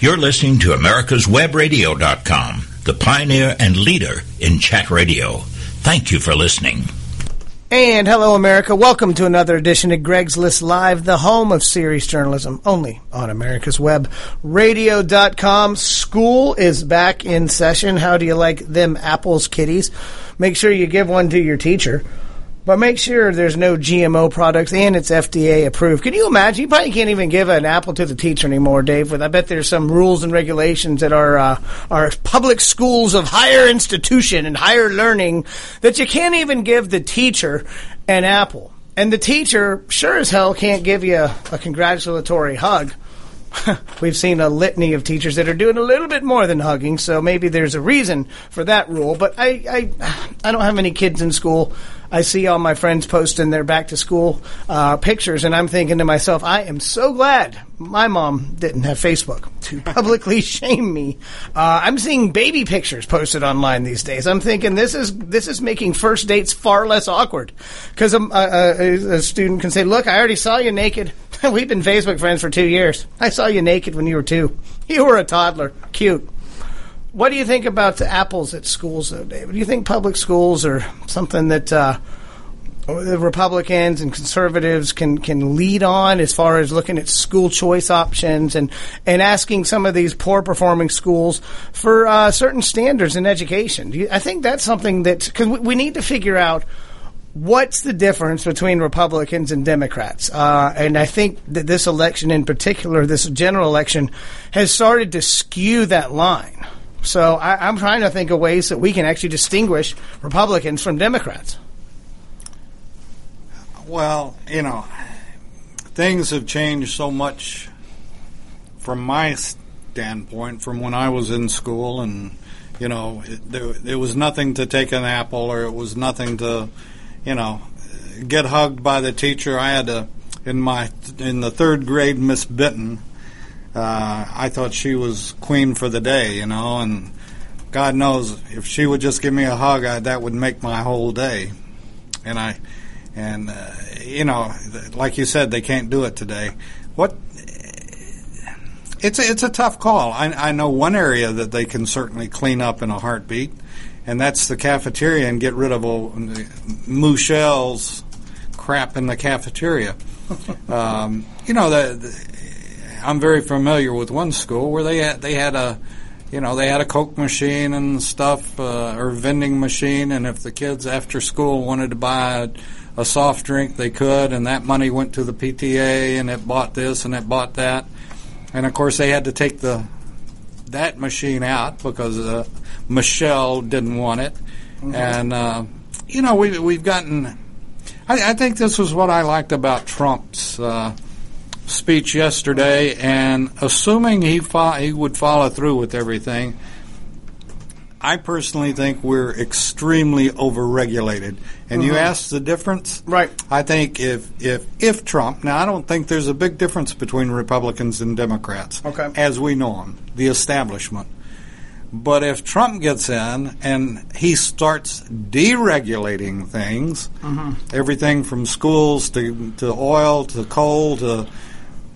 You're listening to America's Webradio.com, the pioneer and leader in chat radio. Thank you for listening. And hello, America. Welcome to another edition of Greg's List Live, the home of serious journalism, only on America's Web Radio.com. School is back in session. How do you like them apples, kitties? Make sure you give one to your teacher. But make sure there's no GMO products and it's FDA approved. Can you imagine? You probably can't even give an apple to the teacher anymore, Dave. With I bet there's some rules and regulations that are uh, our public schools of higher institution and higher learning that you can't even give the teacher an apple. And the teacher sure as hell can't give you a, a congratulatory hug. We've seen a litany of teachers that are doing a little bit more than hugging, so maybe there's a reason for that rule. But I, I, I don't have any kids in school. I see all my friends posting their back to school uh, pictures, and I'm thinking to myself, I am so glad my mom didn't have Facebook to publicly shame me. Uh, I'm seeing baby pictures posted online these days. I'm thinking this is this is making first dates far less awkward because a, a, a student can say, "Look, I already saw you naked. We've been Facebook friends for two years. I saw you naked when you were two. You were a toddler. Cute." What do you think about the apples at schools, though, David? Do you think public schools are something that uh, the Republicans and conservatives can can lead on as far as looking at school choice options and and asking some of these poor performing schools for uh, certain standards in education? You, I think that's something that because we, we need to figure out what's the difference between Republicans and Democrats? Uh, and I think that this election in particular, this general election, has started to skew that line. So I, am trying to think of ways that we can actually distinguish Republicans from Democrats. Well, you know, things have changed so much from my standpoint from when I was in school, and you know, it, there, there was nothing to take an apple, or it was nothing to, you know, get hugged by the teacher. I had to in my in the third grade, Miss Bitten uh, I thought she was queen for the day, you know, and God knows if she would just give me a hug, I, that would make my whole day. And I, and uh, you know, like you said, they can't do it today. What? It's a, it's a tough call. I, I know one area that they can certainly clean up in a heartbeat, and that's the cafeteria and get rid of old Michelle's crap in the cafeteria. um, you know, the, the I'm very familiar with one school where they had they had a you know they had a coke machine and stuff uh, or vending machine and if the kids after school wanted to buy a, a soft drink they could and that money went to the PTA and it bought this and it bought that and of course they had to take the that machine out because uh, Michelle didn't want it mm-hmm. and uh, you know we we've gotten I, I, think this was what I liked about Trump's uh, speech yesterday, and assuming he fo- he would follow through with everything, I personally think we're extremely overregulated. And you mm-hmm. asked the difference, right? I think if if if Trump now, I don't think there's a big difference between Republicans and Democrats, okay, as we know them, the establishment. But if Trump gets in and he starts deregulating things, mm-hmm. everything from schools to, to oil to coal to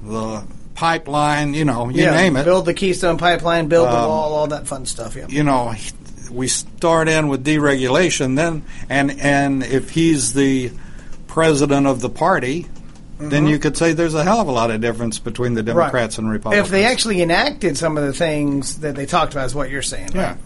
the pipeline, you know, you yeah, name it. Build the Keystone Pipeline, build um, the wall, all that fun stuff. Yeah. You know, we start in with deregulation, then, and and if he's the president of the party, mm-hmm. then you could say there's a hell of a lot of difference between the Democrats right. and Republicans. If they actually enacted some of the things that they talked about, is what you're saying. Yeah. Right?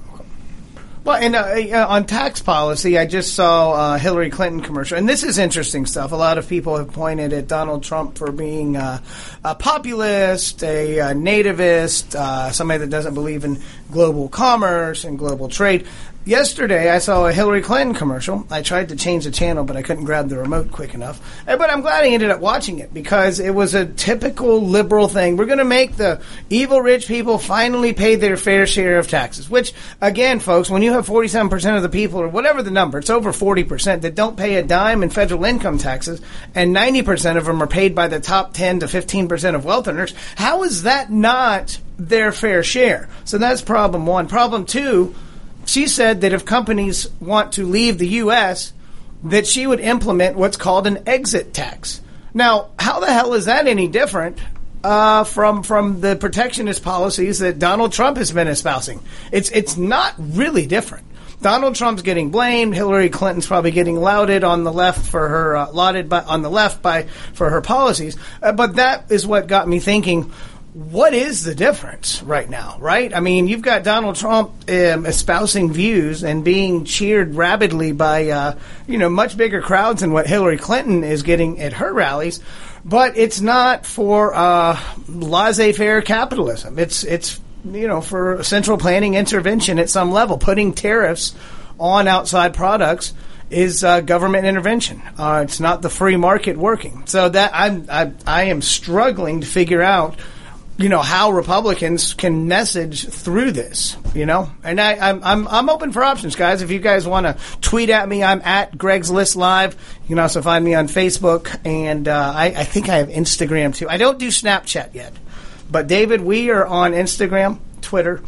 Well, and uh, uh, on tax policy, I just saw a Hillary Clinton commercial, and this is interesting stuff. A lot of people have pointed at Donald Trump for being uh, a populist, a, a nativist, uh, somebody that doesn't believe in global commerce and global trade. Yesterday, I saw a Hillary Clinton commercial. I tried to change the channel, but I couldn't grab the remote quick enough. Eh, but I'm glad I ended up watching it because it was a typical liberal thing. We're going to make the evil rich people finally pay their fair share of taxes. Which, again, folks, when you have 47% of the people, or whatever the number, it's over 40%, that don't pay a dime in federal income taxes, and 90% of them are paid by the top 10 to 15% of wealth earners, how is that not their fair share? So that's problem one. Problem two, she said that if companies want to leave the U.S., that she would implement what's called an exit tax. Now, how the hell is that any different uh, from from the protectionist policies that Donald Trump has been espousing. It's it's not really different. Donald Trump's getting blamed. Hillary Clinton's probably getting lauded on the left for her uh, lauded by, on the left by for her policies. Uh, but that is what got me thinking. What is the difference right now? Right? I mean, you've got Donald Trump um, espousing views and being cheered rabidly by uh, you know much bigger crowds than what Hillary Clinton is getting at her rallies. But it's not for uh, laissez-faire capitalism. It's it's you know, for central planning intervention at some level. Putting tariffs on outside products is uh, government intervention. Uh, it's not the free market working. So that I'm I, I am struggling to figure out, you know, how Republicans can message through this. You know, and I, I'm I'm I'm open for options, guys. If you guys want to tweet at me, I'm at Greg's List Live. You can also find me on Facebook, and uh, I, I think I have Instagram too. I don't do Snapchat yet. But David, we are on Instagram, Twitter,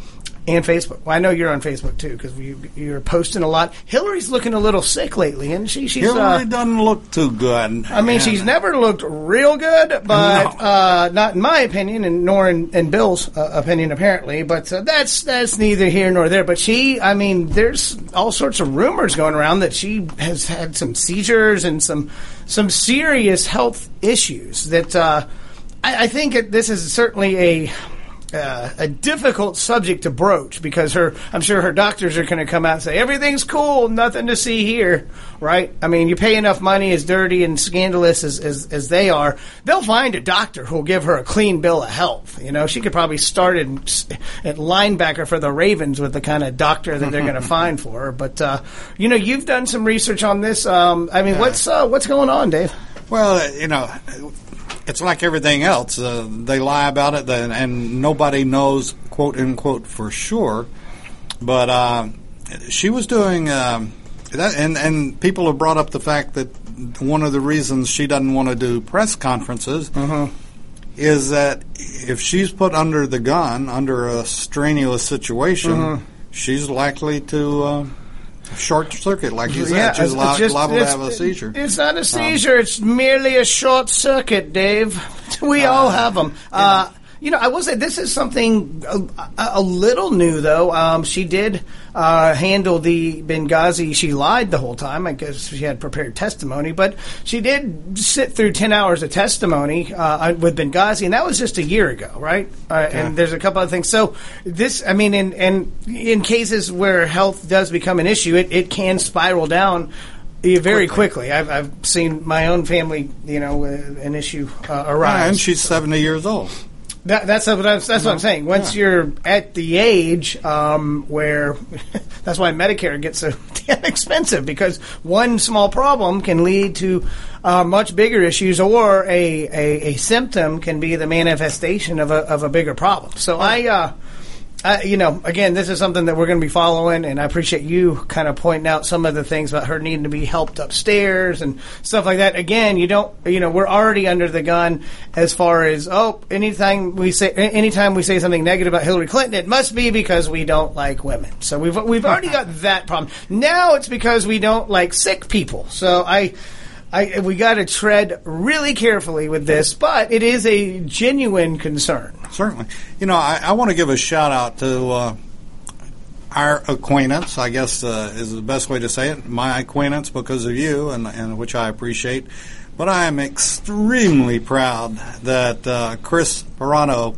and Facebook. Well, I know you're on Facebook too because you, you're posting a lot. Hillary's looking a little sick lately, and she? She's Hillary uh, doesn't look too good. I mean, she's never looked real good, but No. uh, not in my opinion, and nor in, in Bill's uh, opinion, apparently. But uh, that's that's neither here nor there. But she, I mean, there's all sorts of rumors going around that she has had some seizures and some some serious health issues. That uh, I, I think it, this is certainly a. Uh, a difficult subject to broach because her, I'm sure her doctors are going to come out and say everything's cool, nothing to see here, right? I mean, you pay enough money, as dirty and scandalous as, as, as they are, they'll find a doctor who'll give her a clean bill of health. You know, she could probably start in, at linebacker for the Ravens with the kind of doctor that they're going to find for her. But uh, you know, you've done some research on this. Um, I mean, what's uh, what's going on, Dave? Well, you know, it's like everything else. Uh, they lie about it, and, and nobody knows, quote unquote, for sure. But uh, she was doing um, that, and and people have brought up the fact that one of the reasons she doesn't want to do press conferences is that if she's put under the gun under a strenuous situation, she's likely to. Uh, Short circuit, like you said, she's it's li- just- liable to have a seizure. It's not a seizure. it's merely a short circuit, Dave. We all have them. Uh, you know, I will say this is something a, a- a little new, though. Um, she did uh, handle the Benghazi. She lied the whole time. I guess she had prepared testimony, but she did sit through ten hours of testimony uh, with Benghazi, and that was just a year ago, right? Uh, And there's a couple other things. So this, I mean, in in in cases where health does become an issue, it, it can spiral down. uh, Very quickly, I've, I've seen my own family, you know, uh, an issue uh, arise. and she's 70 years old. That, that's what I'm, that's what I'm saying. Once you're at the age um, where that's why Medicare gets so damn expensive because one small problem can lead to uh, much bigger issues, or a, a, a symptom can be the manifestation of a of a bigger problem. So I. Uh, uh, you know, again, this is something that we're going to be following, and I appreciate you kind of pointing out some of the things about her needing to be helped upstairs and stuff like that. Again, you don't, you know, we're already under the gun as far as oh, anytime we say, anytime we say something negative about Hillary Clinton, it must be because we don't like women. So we've we've already got that problem. Now it's because we don't like sick people. So I. I, we got to tread really carefully with this, but it is a genuine concern. Certainly. You know, I, I want to give a shout out to uh, our acquaintance, I guess uh, is the best way to say it, my acquaintance because of you, and, and which I appreciate. But I am extremely proud that uh, Chris Pirano,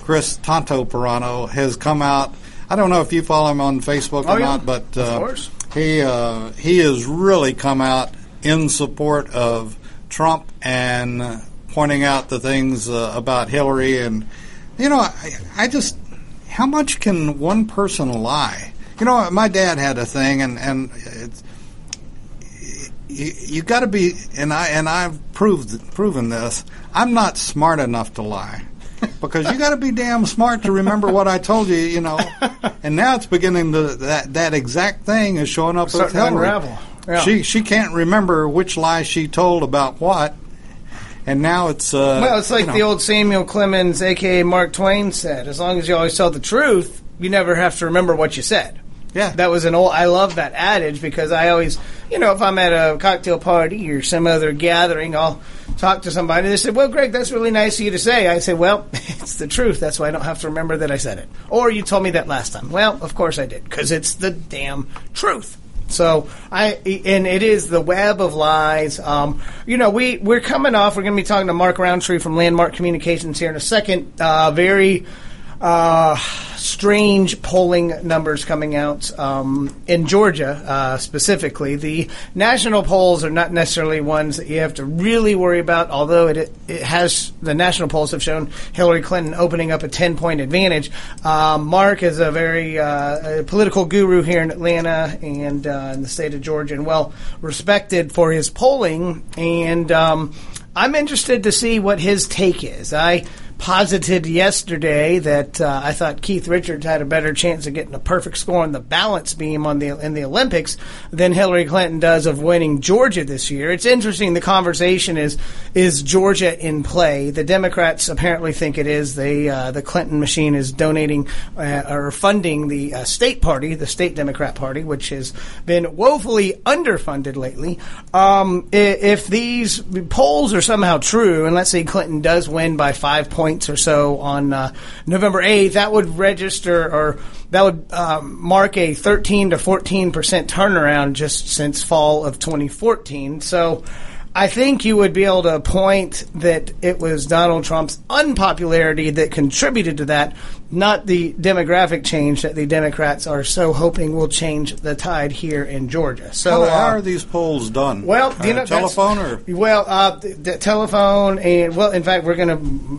Chris Tonto Pirano, has come out. I don't know if you follow him on Facebook Oh, or yeah. not, but uh, he uh, he has really come out in support of Trump and pointing out the things uh, about Hillary and you know I, I just how much can one person lie? You know, my dad had a thing, and and it's, you, you got to be, and I and I've proved proven this. I'm not smart enough to lie. Because you got to be damn smart to remember what I told you, you know. And now it's beginning to that that exact thing is showing up Starting to unravel. Yeah. She she can't remember which lie she told about what, and now it's uh, Well, it's like you know, the old Samuel Clemens, aka Mark Twain, said: "As long as you always tell the truth, you never have to remember what you said." Yeah. that was an old. I love that adage because I always, you know, if I'm at a cocktail party or some other gathering, I'll talk to somebody. They said, "Well, Greg, that's really nice of you to say." I say, "Well, it's the truth. That's why I don't have to remember that I said it." Or you told me that last time. Well, of course I did because it's the damn truth. So I and it is the web of lies. Um, you know, we we're coming off. We're going to be talking to Mark Rountree from Landmark Communications here in a second. Uh, very uh, strange polling numbers coming out um, in Georgia uh, specifically. The national polls are not necessarily ones that you have to really worry about, although it, it has the national polls have shown Hillary Clinton opening up a 10 point advantage. Um, Mark is a very uh, a political guru here in Atlanta and uh, in the state of Georgia and well respected for his polling. And um, I'm interested to see what his take is. I posited yesterday that uh, I thought Keith Richards had a better chance of getting a perfect score on the balance beam on the in the Olympics than Hillary Clinton does of winning Georgia this year. It's interesting. The conversation is is Georgia in play? The Democrats apparently think it is. They uh, the Clinton machine is donating uh, or funding the uh, state party, the state Democrat Party, which has been woefully underfunded lately. Um, if these polls are somehow true, and let's say Clinton does win by five points points or so on uh, November 8th, that would register or that would um, mark a 13 to 14 percent turnaround just since fall of 2014. So I think you would be able to point that it was Donald Trump's unpopularity that contributed to that, not the demographic change that the Democrats are so hoping will change the tide here in Georgia. So how, uh, how are these polls done? Well, you know, uh, telephone or well, uh, the, the telephone and well, in fact, we're gonna.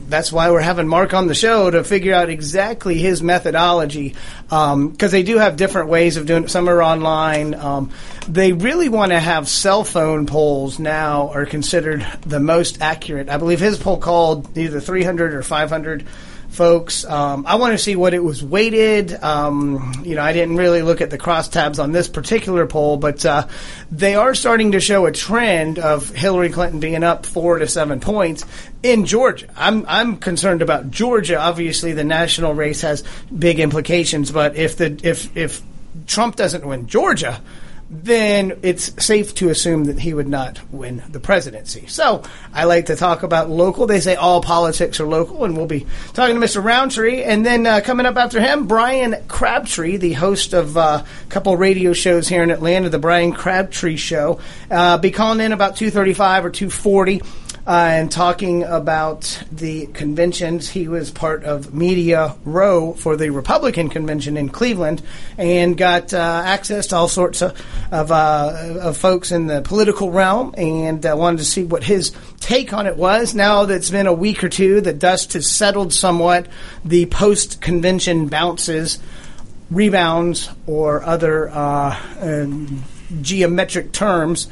That's why we're having Mark on the show to figure out exactly his methodology because um, they do have different ways of doing it. Some are online. Um, they really want to have cell phone polls now are considered the most accurate. I believe his poll called either 300 or 500 folks. Um, I want to see what it was weighted. Um, you know, I didn't really look at the crosstabs on this particular poll, but uh, they are starting to show a trend of Hillary Clinton being up four to seven points in Georgia. I'm I'm concerned about Georgia. Obviously, the national race has big implications, but if the if if Trump doesn't win Georgia then it's safe to assume that he would not win the presidency. So I like to talk about local. They say all politics are local, and we'll be talking to Mr. Rountree. And then uh, coming up after him, Brian Crabtree, the host of uh, a couple radio shows here in Atlanta, the Brian Crabtree Show, uh, be calling in about 235 or 240 uh, and talking about the conventions. He was part of Media Row for the Republican convention in Cleveland and got uh, access to all sorts of of, uh, of, folks in the political realm and uh, wanted to see what his take on it was. Now that it's been a week or two, the dust has settled somewhat. The post convention bounces, rebounds, or other uh, um, geometric terms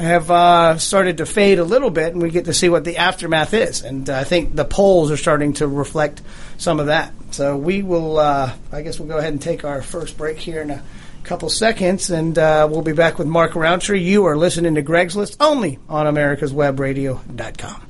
have uh, started to fade a little bit, and we get to see what the aftermath is. And uh, I think the polls are starting to reflect some of that. So we will, uh, I guess, we'll go ahead and take our first break here in a couple seconds, and uh, we'll be back with Mark Rountree. You are listening to Greg's List only on America'sWebRadio.com.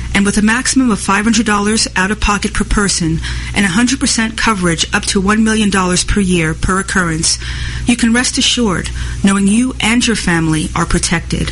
and with a maximum of $500 out of pocket per person and 100% coverage up to $1 million per year per occurrence, you can rest assured knowing you and your family are protected.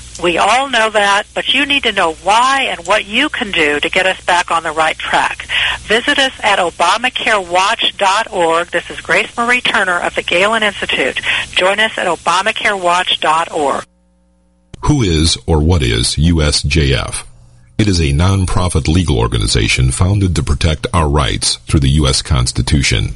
We all know that, but you need to know why and what you can do to get us back on the right track. Visit us at ObamacareWatch.org. This is Grace Marie Turner of the Galen Institute. Join us at ObamacareWatch.org. Who is or what is USJF? It is a nonprofit legal organization founded to protect our rights through the U.S. Constitution.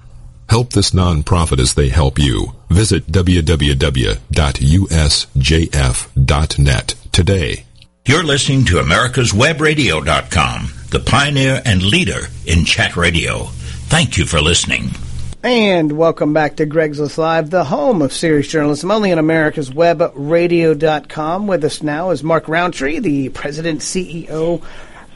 Help this nonprofit as they help you. Visit www.usjf.net today. You're listening to America'sWebRadio.com, the pioneer and leader in chat radio. Thank you for listening. And welcome back to Greg's List Live, the home of serious journalism, only on America's Web Radio.com. With us now is Mark Rountree, the president CEO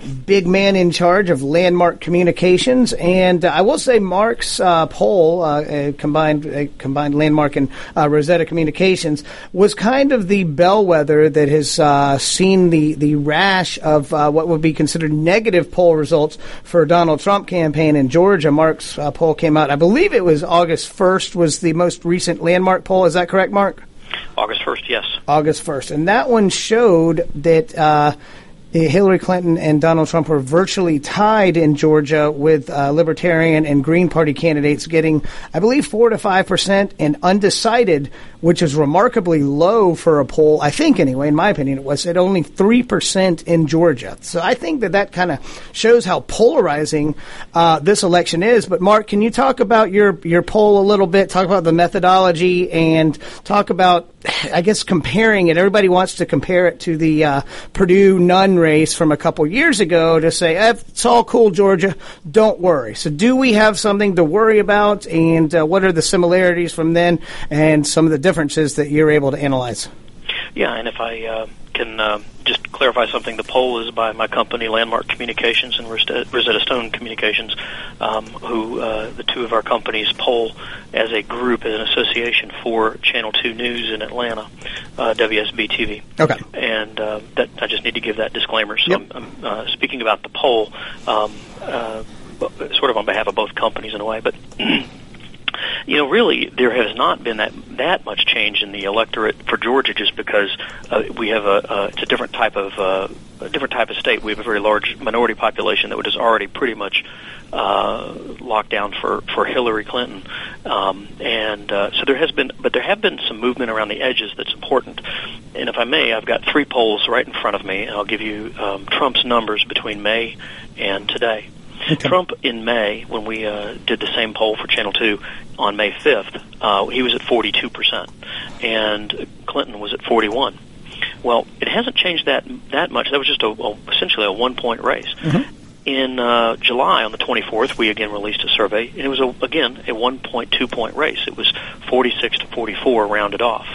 big man in charge of Landmark Communications, and uh, I will say Mark's uh, poll, uh, uh combined uh, combined Landmark and uh, Rosetta Communications, was kind of the bellwether that has seen the the rash of what would be considered negative poll results for Donald Trump campaign in Georgia. Mark's poll came out, I believe it was August first, was the most recent Landmark poll. Is that correct, Mark? August 1st, yes. August 1st. And that one showed that uh, Hillary Clinton and Donald Trump were virtually tied in Georgia with uh, Libertarian and Green Party candidates getting, I believe, 4 to 5% and undecided, which is remarkably low for a poll. I think, anyway, in my opinion, it was at only 3% in Georgia. So I think that that kind of shows how polarizing uh, this election is. But, Mark, can you talk about your, your poll a little bit? Talk about the methodology and talk about I guess comparing it, everybody wants to compare it to the uh, Perdue Nunn from a couple years ago to say eh, it's all cool, Georgia. Don't worry. So, do we have something to worry about, and uh, what are the similarities from then, and some of the differences that you're able to analyze? Yeah, and if I uh, can uh, just clarify something, the poll is by my company, Landmark Communications and Rosetta Stone Communications, um, who uh, the two of our companies poll as a group, as an association for Channel 2 News in Atlanta, uh, WSB TV. Okay. And uh, that I just need to give that disclaimer. So yep. I'm, I'm uh, speaking about the poll, um, uh, sort of on behalf of both companies in a way, but. you know, really, there has not been that that much change in the electorate for Georgia, just because uh, we have a uh, it's a different type of uh, a different type of state. We have a very large minority population that is already pretty much uh, locked down for for Hillary Clinton, um, and uh, so there has been, but there have been some movement around the edges that's important. And if I may, I've got three polls right in front of me, and I'll give you um, Trump's numbers between May and today. Okay. Trump in May, when we uh, did the same poll for Channel 2 on May 5th, uh, he was at 42%, and Clinton was at 41. Well, it hasn't changed that that much. That was just a, a essentially a one point race. Mm-hmm. In uh, July, on the 24th, we again released a survey, and it was a, again a 1.2 point race. It was 46 to 44, rounded off.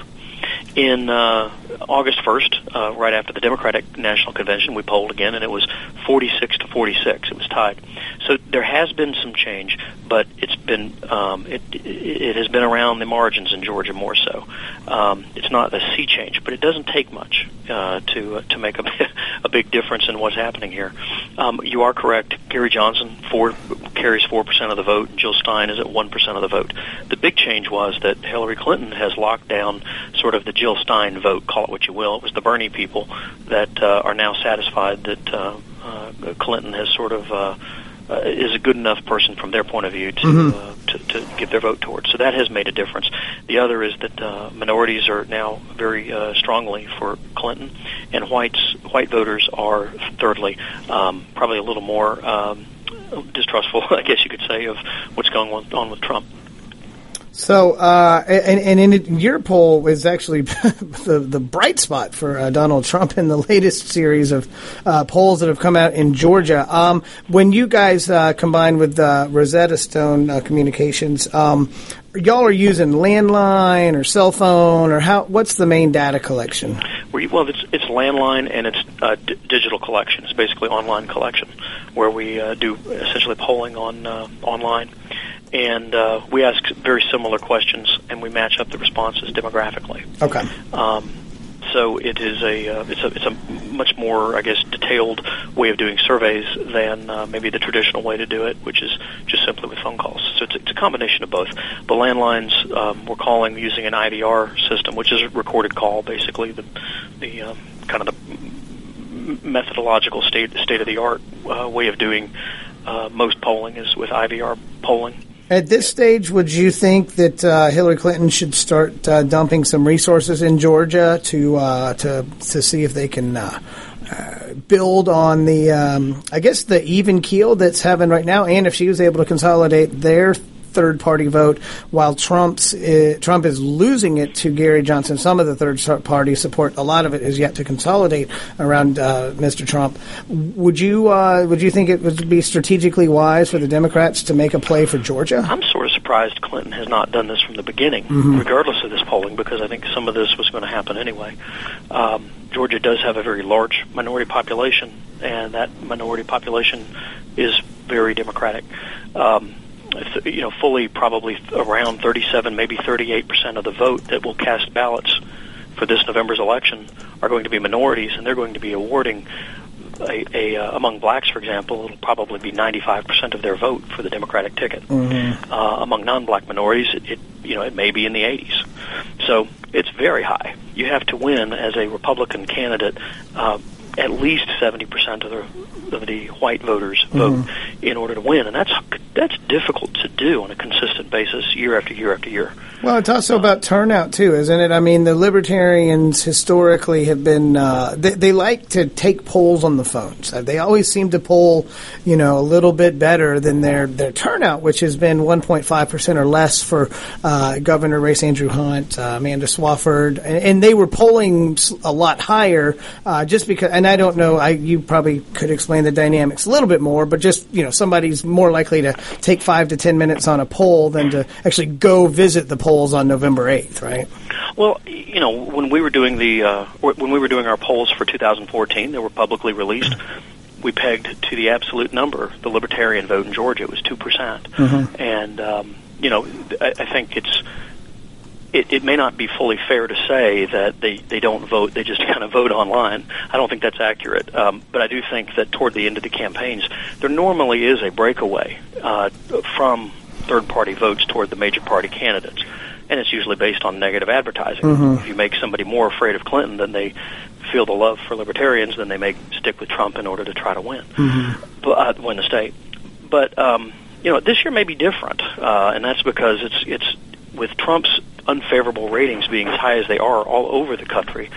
In uh, August 1st, uh, right after the Democratic National Convention, we polled again, and it was 46 to 46. It was tied. So there has been some change, but it's been um, it, it has been around the margins in Georgia more so. Um, it's not a sea change, but it doesn't take much uh, to uh, to make a, a big difference in what's happening here. Um, you are correct. Gary Johnson four, carries four percent of the vote. And Jill Stein is at one percent of the vote. The big change was that Hillary Clinton has locked down sort of the Jill Stein vote. Call it what you will. It was the Bernie people that uh, are now satisfied that uh, uh, Clinton has sort of. Uh, uh, is a good enough person from their point of view to, mm-hmm. uh, to to give their vote towards. So that has made a difference. The other is that uh, minorities are now very uh, strongly for Clinton, and whites white voters are thirdly um, probably a little more um, distrustful, I guess you could say, of what's going on with Trump. So, uh, and, and in your poll is actually the the bright spot for uh, Donald Trump in the latest series of uh, polls that have come out in Georgia. Um, when you guys uh, combine with uh, Rosetta Stone uh, Communications, um, y'all are using landline or cell phone, or how? What's the main data collection? well, it's it's landline and it's d- digital collection. It's basically online collection where we do essentially polling on online and uh, we ask very similar questions, and we match up the responses demographically. Okay. Um, so it is a uh, it's a it's a much more I guess detailed way of doing surveys than uh, maybe the traditional way to do it, which is just simply with phone calls. So it's, it's a combination of both. The landlines um, we're calling using an IVR system, which is a recorded call, basically the the um, kind of the methodological state state of the art uh, way of doing uh, most polling is with IVR polling. At this stage, would you think that uh, Hillary Clinton should start uh, dumping some resources in Georgia to uh, to to see if they can uh, uh, build on the, um, I guess, the even keel that's having right now, and if she was able to consolidate their third party vote, while Trump's uh, Trump is losing it to Gary Johnson. Some of the third party support, a lot of it is yet to consolidate around uh, Mr. Trump. Would you uh, would you think it would be strategically wise for the Democrats to make a play for Georgia? I'm sort of surprised Clinton has not done this from the beginning, mm-hmm. regardless of this polling, because I think some of this was going to happen anyway. Um, Georgia does have a very large minority population, and that minority population is very Democratic. Um, you know, fully probably around 37, maybe 38 percent of the vote that will cast ballots for this November's election are going to be minorities, and they're going to be awarding a, a uh, among blacks, for example, it'll probably be 95 percent of their vote for the Democratic ticket. Mm-hmm. Uh, among non-black minorities, it, it you know it may be in the 80s. So it's very high. You have to win as a Republican candidate. Uh, at least 70% of the, of the white voters vote mm-hmm. in order to win. And that's, that's difficult to do on a consistent basis year after year after year. Well, it's also about turnout too, isn't it? I mean, the libertarians historically have been uh, they, they, like to take polls on the phones. Uh, they always seem to poll, you know, a little bit better than their their turnout, which has been 1.5 percent or less for uh, governor race Andrew Hunt, uh, Amanda Swafford, and, and, they were polling a lot higher uh, just because. And I don't know, I you probably could explain the dynamics a little bit more, but just you know, somebody's more likely to take five to ten minutes on a poll than to actually go visit the poll polls on November 8th, right? Well, you know, when we were doing the uh, when we were doing our polls for 2014, they were publicly released. We pegged to the absolute number the libertarian vote in Georgia was two percent, mm-hmm. and um, you know, I, I think it's it, it may not be fully fair to say that they, they don't vote, they just kind of vote online. I don't think that's accurate. Um, but I do think that toward the end of the campaigns, there normally is a breakaway uh, from third party votes toward the major party candidates. And it's usually based on negative advertising. Mm-hmm. If you make somebody more afraid of Clinton than they feel the love for libertarians, then they may stick with Trump in order to try to win, mm-hmm. but, uh, win the state. But um, you know, this year may be different, uh, and that's because it's it's with Trump's unfavorable ratings being as high as they are all over the country.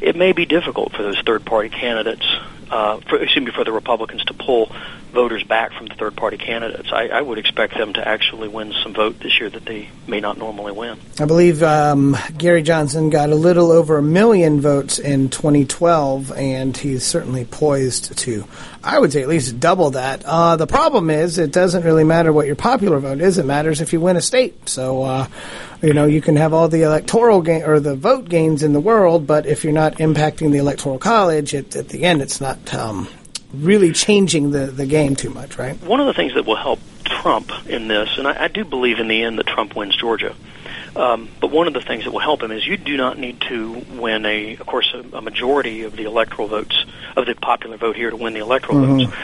It may be difficult for those third party candidates, uh, for, excuse me, for the Republicans to pull voters back from the third party candidates. I, I, would expect them to actually win some vote this year that they may not normally win. I believe um, Gary Johnson got a little over a million votes in 2012, and he's certainly poised to, I would say, at least double that. Uh, the problem is, it doesn't really matter what your popular vote is, it matters if you win a state. So, uh, you know, you can have all the electoral gain or the vote gains in the world, but if you're not impacting the electoral college, it, at the end, it's not um, really changing the, the game too much, right? One of the things that will help Trump in this, and I, I do believe in the end that Trump wins Georgia. Um, but one of the things that will help him is you do not need to win a, of course, a, a majority of the electoral votes of the popular vote here to win the electoral mm-hmm. votes.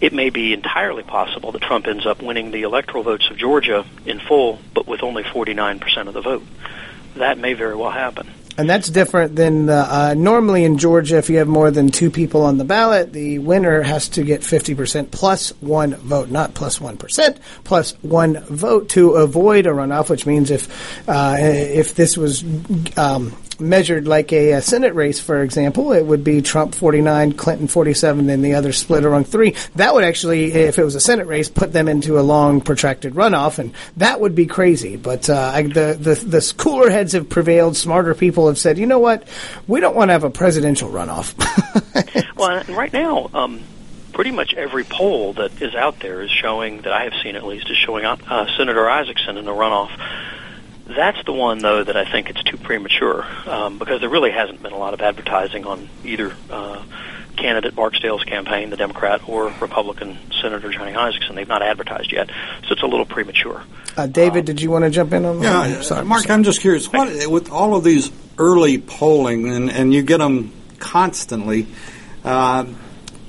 It may be entirely possible that Trump ends up winning the electoral votes of Georgia in full, but with only 49% of the vote. That may very well happen. And that's different than uh, normally in Georgia. If you have more than two people on the ballot, the winner has to get 50% plus one vote, not plus 1, plus one vote to avoid a runoff, which means if, uh, if this was um, measured like a, a, Senate race, for example, it would be Trump 49, Clinton 47, and the other split among three. That would actually, if it was a Senate race, put them into a long, protracted runoff, and that would be crazy. But uh, I, the, the, the cooler heads have prevailed. Smarter people have said, you know what? We don't want to have a presidential runoff. well, right now, um, pretty much every poll that is out there is showing, that I have seen at least, is showing uh, Senator Isakson in the runoff. That's the one, though, that I think it's too premature um, because there really hasn't been a lot of advertising on either uh, candidate Barksdale's campaign, the Democrat or Republican Senator Johnny Isakson. They've not advertised yet, so it's a little premature. Uh, David, um, did you want to jump in on that? Yeah, sorry, Mark, sorry. I'm just curious. What with all of these early polling, and, and you get them constantly. Uh,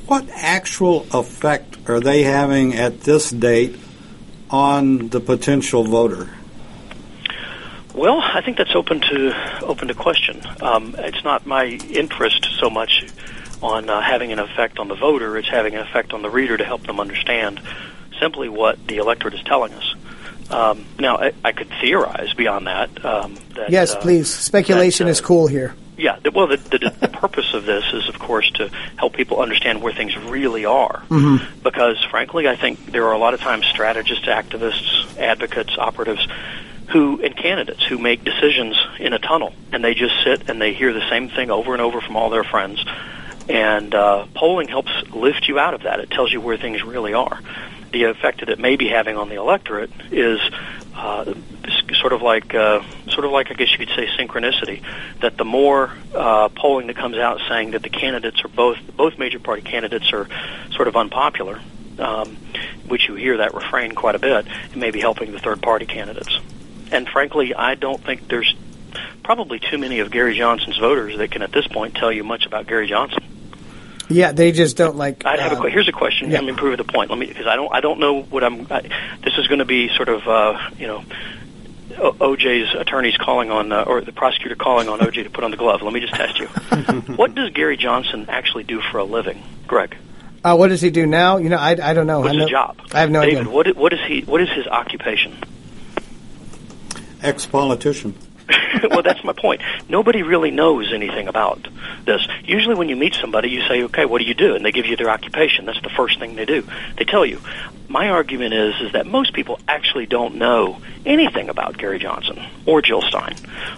what actual effect are they having at this date on the potential voter? Well, I think that's open to open to question. Um, it's not my interest so much on uh, having an effect on the voter; it's having an effect on the reader to help them understand simply what the electorate is telling us. Um, now, I, I could theorize beyond that. Um, that yes, uh, please. Speculation that, uh, is cool here. Yeah, well, the, the, the purpose of this is, of course, to help people understand where things really are. Mm-hmm. Because, frankly, I think there are a lot of times strategists, activists, advocates, operatives who and candidates who make decisions in a tunnel, and they just sit and they hear the same thing over and over from all their friends. And uh, polling helps lift you out of that. It tells you where things really are. The effect that it may be having on the electorate is uh, sort of like uh, sort of like I guess you could say synchronicity. That the more uh, polling that comes out saying that the candidates are both both major party candidates are sort of unpopular, um, which you hear that refrain quite a bit, it may be helping the third party candidates. And frankly, I don't think there's probably too many of Gary Johnson's voters that can at this point tell you much about Gary Johnson. Yeah, they just don't like. I'd have a um, que- here's a question. yeah. Let me prove the point. Let me because I don't I don't know what I'm. I, this is going to be sort of uh, you know. O- OJ's attorneys calling on, uh, or the prosecutor calling on OJ to put on the glove. Let me just test you. what does Gary Johnson actually do for a living, Greg? Uh, what does he do now? You know, I, I don't know. What's I know, his job? I have no David, idea. what what is he? What is his occupation? Ex-politician. well, that's my point. Nobody really knows anything about this. Usually, when you meet somebody, you say, "Okay, what do you do?" and they give you their occupation. That's the first thing they do. They tell you. My argument is is that most people actually don't know anything about Gary Johnson or Jill Stein,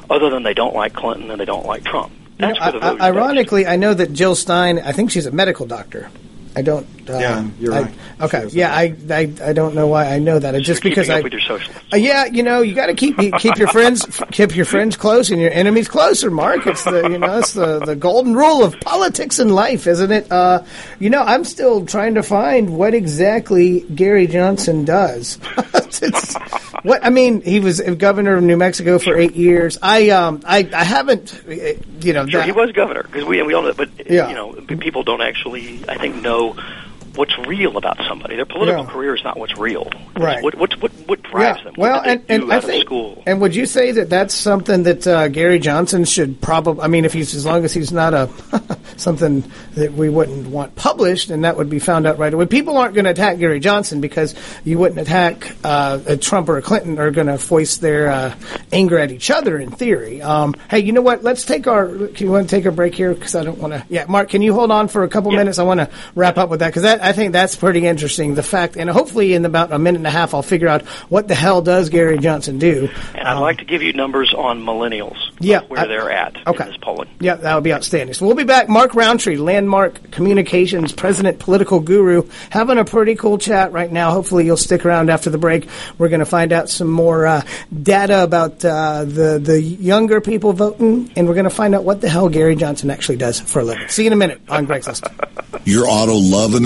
other than they don't like Clinton and they don't like Trump. That's You know, where the I- vote I- based. ironically, I know that Jill Stein. I think she's a medical doctor. I don't. Uh, Yeah, you're I- right. Okay, yeah, I, I I don't know why I know that. It's just because I. with your socialists. Uh, yeah, you know, you got to keep keep your friends keep your friends close and your enemies closer. Mark, it's the you know it's the the golden rule of politics and life, isn't it? Uh, you know, I'm still trying to find what exactly Gary Johnson does. It's- what I mean, he was governor of New Mexico for eight years. I um I I haven't you know Sure, that- he was governor because we we all know, but Yeah. you know, people don't actually, I think, know what's real about somebody. Their political Yeah. career is not what's real. Right. What what what, what drives them? Well, and, and I think, school? and would you say that that's something that uh, Gary Johnson should probably? I mean, if he's as long as he's not a something that we wouldn't want published, and that would be found out right away. People aren't going to attack Gary Johnson because you wouldn't attack uh, a Trump or a Clinton are going to voice their uh, anger at each other. In theory, um, hey, you know what? Let's take our. Can you want to take a break here? Because I don't want to. Yeah, Mark, can you hold on for a couple Yeah. minutes? I want to wrap up with that because that I think that's pretty interesting. The fact, and hopefully in about a minute and a half, I'll figure out what the hell does Gary Johnson do. And I'd like to give you numbers on millennials, Um, Yeah, where I- they're at okay. in this polling. Yeah, that would be outstanding. So we'll be back. Mark Rountree, Landmark Communications President, Political Guru, having a pretty cool chat right now. Hopefully you'll stick around after the break. We're going to find out some more uh, data about uh, the the younger people voting, and we're going to find out what the hell Gary Johnson actually does for a living. See you in a minute on Greg's List. Your auto love and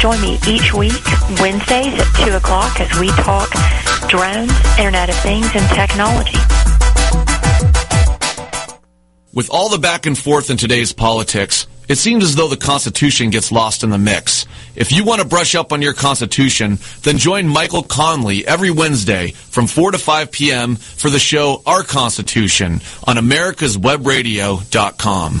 Join me each week, Wednesdays at 2 o'clock, as we talk drones, Internet of Things, and technology. With all the back and forth in today's politics, it seems as though the Constitution gets lost in the mix. If you want to brush up on your Constitution, then join Michael Conley every Wednesday from 4 to 5 p.m. for the show Our Constitution on americaswebradio.com.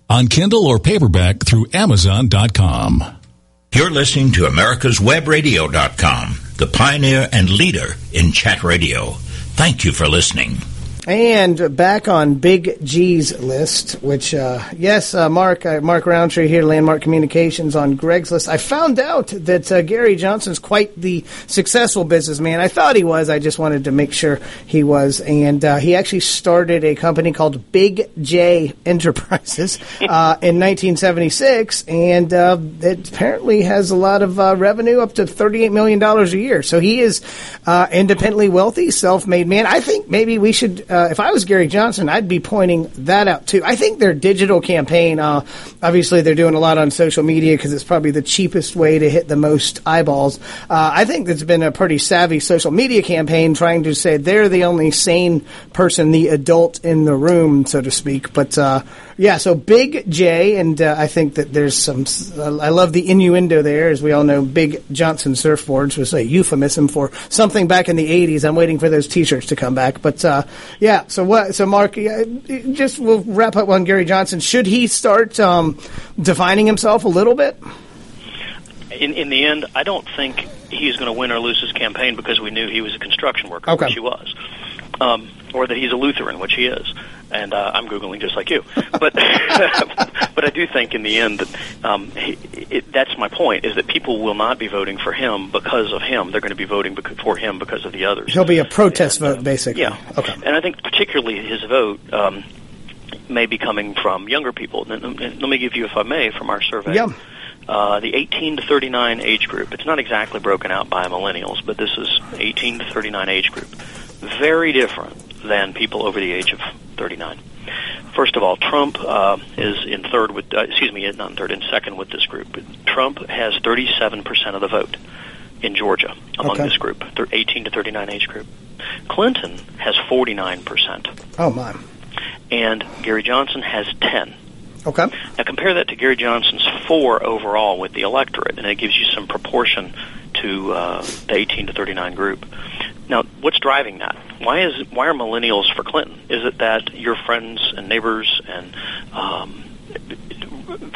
on Kindle or paperback through Amazon.com. You're listening to America's America'sWebRadio.com, the pioneer and leader in chat radio. Thank you for listening. And back on Big G's list, which uh, yes, uh, Mark uh, Mark Rountree here, Landmark Communications on Greg's list. I found out that uh, Gary Johnson's quite the successful businessman. I thought he was. I just wanted to make sure he was. And uh, he actually started a company called Big J Enterprises uh, in 1976, and it apparently has a lot of revenue, up to 38 million dollars a year. So he is independently wealthy, self-made man. I think maybe we should uh, if I was Gary Johnson, I'd be pointing that out too. I think their digital campaign, uh, obviously, they're doing a lot on social media because it's probably the cheapest way to hit the most eyeballs. Uh, I think it's been a pretty savvy social media campaign trying to say they're the only sane person, the adult in the room, so to speak. But uh, yeah, so Big J, and uh, I think that there's some. Uh, I love the innuendo there, as we all know. Big Johnson surfboards was a euphemism for something back in the '80s. I'm waiting for those T-shirts to come back, but uh, yeah. So what? So Mark, just we'll wrap up on Gary Johnson. Should he start um, defining himself a little bit? In, in the end, I don't think he's going to win or lose his campaign because we knew he was a construction worker, okay. which he was, um, or that he's a Lutheran, which he is and uh, I'm googling just like you. But but I do think in the end that um, he, it, that's my point is that people will not be voting for him because of him. They're going to be voting for him because of the others. He'll be a protest and, vote, basically. Yeah. Okay. And I think particularly his vote. Um, may be coming from younger people. Let me give you, if I may, from our survey. Yeah. Uh, the 18 to 39 age group. It's not exactly broken out by millennials, but this is 18 to 39 age group. Very different than people over the age of 39. First of all, Trump uh, is in third with, uh, excuse me, not in third, in second with this group. Trump has 37% of the vote in Georgia among Okay. this group, thir- 18 to 39 age group. Clinton has 49%, Oh my. and Gary Johnson has 10. Okay. Now compare that to Gary Johnson's four overall with the electorate, and it gives you some proportion to uh, the 18 to 39 group. Now, what's driving that? Why is why are millennials for Clinton? Is it that your friends and neighbors and um,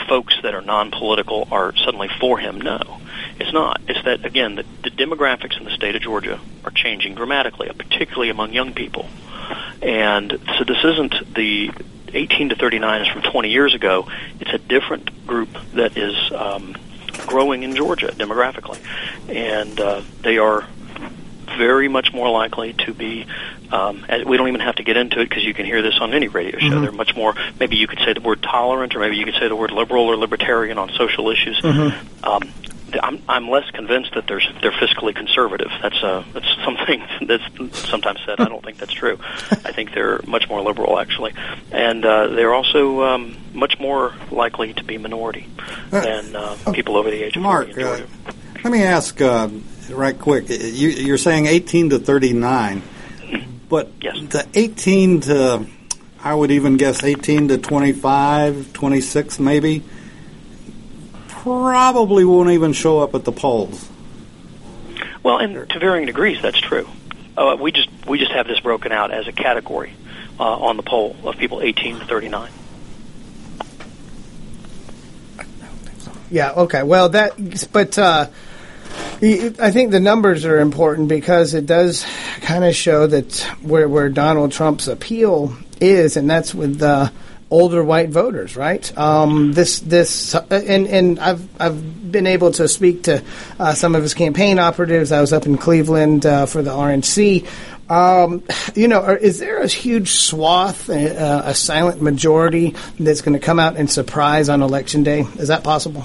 folks that are non-political are suddenly for him? No, it's not. It's that again, the, the demographics in the state of Georgia are changing dramatically, particularly among young people. And so this isn't the 18 to 39 is from 20 years ago. It's a different group that is um, growing in Georgia demographically, and uh, they are very much more likely to be. Um, and we don't even have to get into it because you can hear this on any radio show. Mhm. They're much more. Maybe you could say the word tolerant, or maybe you could say the word liberal or libertarian on social issues. Mhm. Um, I'm, I'm less convinced that they're they're fiscally conservative. That's uh, that's something that's sometimes said. I don't think that's true. I think they're much more liberal actually, and uh, they're also um, much more likely to be minority than uh, people over the age of Mark, 40 in uh, let me ask uh, right quick. You, you're saying 18 to 39, but the 18 to, I would even guess 18 to 25, 26 maybe, probably won't even show up at the polls. Well, and to varying degrees, that's true. Uh, we just we just have this broken out as a category uh, on the poll of people 18 to 39. Yeah. Okay. Well, that. But uh, y- I think the numbers are important because it does kind of show that where where Donald Trump's appeal is, and that's with the older white voters, right? Um, this this and and I've I've been able to speak to uh, some of his campaign operatives. I was up in Cleveland uh, for the RNC. Um, you know, is there a huge swath, uh, a silent majority that's going to come out and surprise on election day? Is that possible?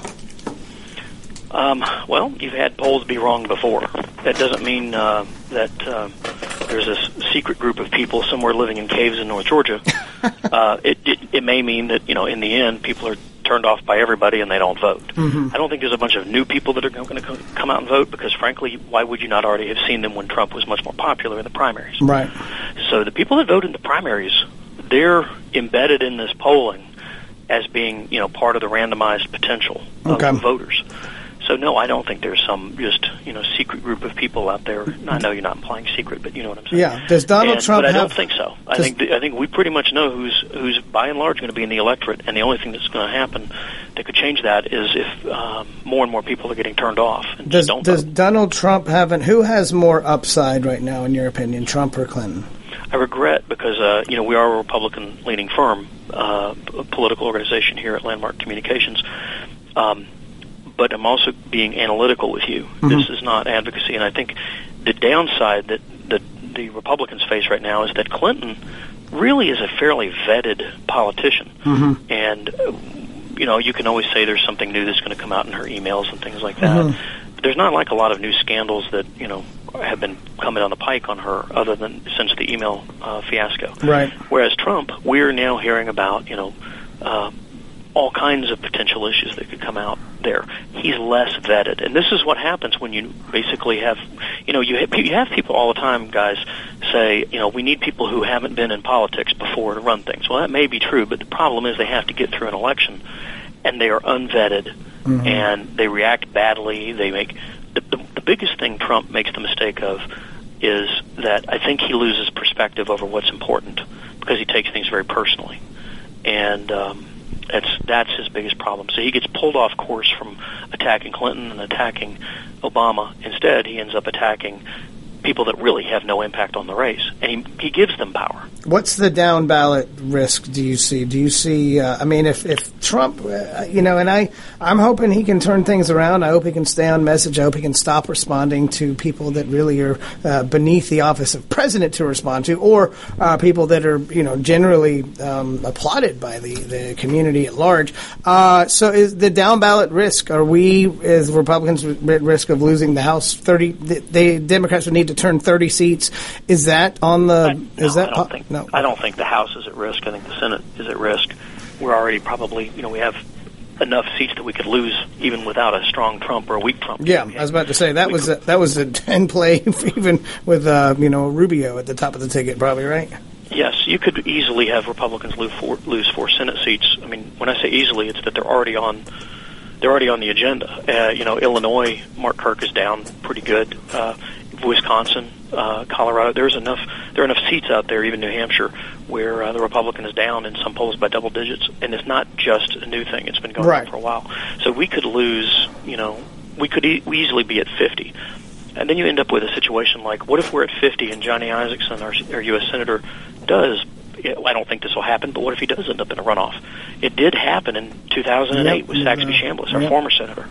Um, well, you've had polls be wrong before. That doesn't mean uh, that uh, there's a secret group of people somewhere living in caves in North Georgia. uh, it, it, it may mean that you know in the end people are turned off by everybody and they don't vote. Mhm. I don't think there's a bunch of new people that are going to come out and vote because, frankly, why would you not already have seen them when Trump was much more popular in the primaries? Right. So the people that vote in the primaries, they're embedded in this polling as being, you know, part of the randomized potential of Okay. voters. So no, I don't think there's some just you know secret group of people out there. I know you're not implying secret, but you know what I'm saying. Yeah. Does Donald And- Trump But I have? don't think so. I think th- I think we pretty much know who's who's by and large going to be in the electorate, and the only thing that's going to happen that could change that is if um, more and more people are getting turned off and Does, don't does vote. Donald Trump have an, who has more upside right now in your opinion, Trump or Clinton? I regret because uh, you know we are a Republican-leaning firm, uh, political organization here at Landmark Communications. Um, but I'm also being analytical with you. Mm-hmm. This is not advocacy, and I think the downside that the the Republicans face right now is that Clinton really is a fairly vetted politician, Mhm. and you know you can always say there's something new that's going to come out in her emails and things like that. Mhm. But there's not like a lot of new scandals that you know have been coming down the pike on her, other than since the email uh, fiasco. Right. Whereas Trump, we're now hearing about you know uh, all kinds of potential issues that could come out there. He's less vetted, and this is what happens when you basically have you know you have, you have people all the time, guys, say you know we need people who haven't been in politics before to run things. Well, that may be true, but the problem is they have to get through an election, and they are unvetted, Mhm. and they react badly. They make the, the, the biggest thing Trump makes the mistake of is that I think he loses perspective over what's important because he takes things very personally, and um, that's that's his biggest problem. So he gets pulled off course from attacking Clinton and attacking Obama. Instead, he ends up attacking people that really have no impact on the race, and he, he gives them power. What's the down ballot risk? Do you see? Do you see? Uh, I mean, if if Trump, uh, you know, and I, I'm hoping he can turn things around. I hope he can stay on message. I hope he can stop responding to people that really are uh, beneath the office of president to respond to, or uh, people that are, you know, generally um, applauded by the the community at large. Uh, so, is the down ballot risk? Are we, as Republicans, at risk of losing the House? Thirty, the, the Democrats would need to turn thirty seats. Is that on the? is that I don't think no? I don't think the House is at risk. I think the Senate is at risk. We're already probably, you know, we have enough seats that we could lose even without a strong Trump or a weak Trump. Yeah, I was about to say that was a, that was a in play even with uh, you know Rubio at the top of the ticket, probably right. Yes, you could easily have Republicans lose four, lose four Senate seats. I mean, when I say easily, it's that they're already on they're already on the agenda. Uh, you know, Illinois, Mark Kirk is down pretty good. Uh, Wisconsin, uh, Colorado, there's enough there are enough seats out there, even New Hampshire, where uh, the Republican is down in some polls by double digits, and it's not just a new thing; it's been going Right. on for a while. So we could lose, you know, we could e- we easily be at 50. And then you end up with a situation like, what if we're at 50 and Johnny Isakson, our, our U.S. Senator, does, I don't think this will happen, but what if he does end up in a runoff? It did happen in 2008 Yep. with Saxby Yeah. Chambliss, our Yep. former senator.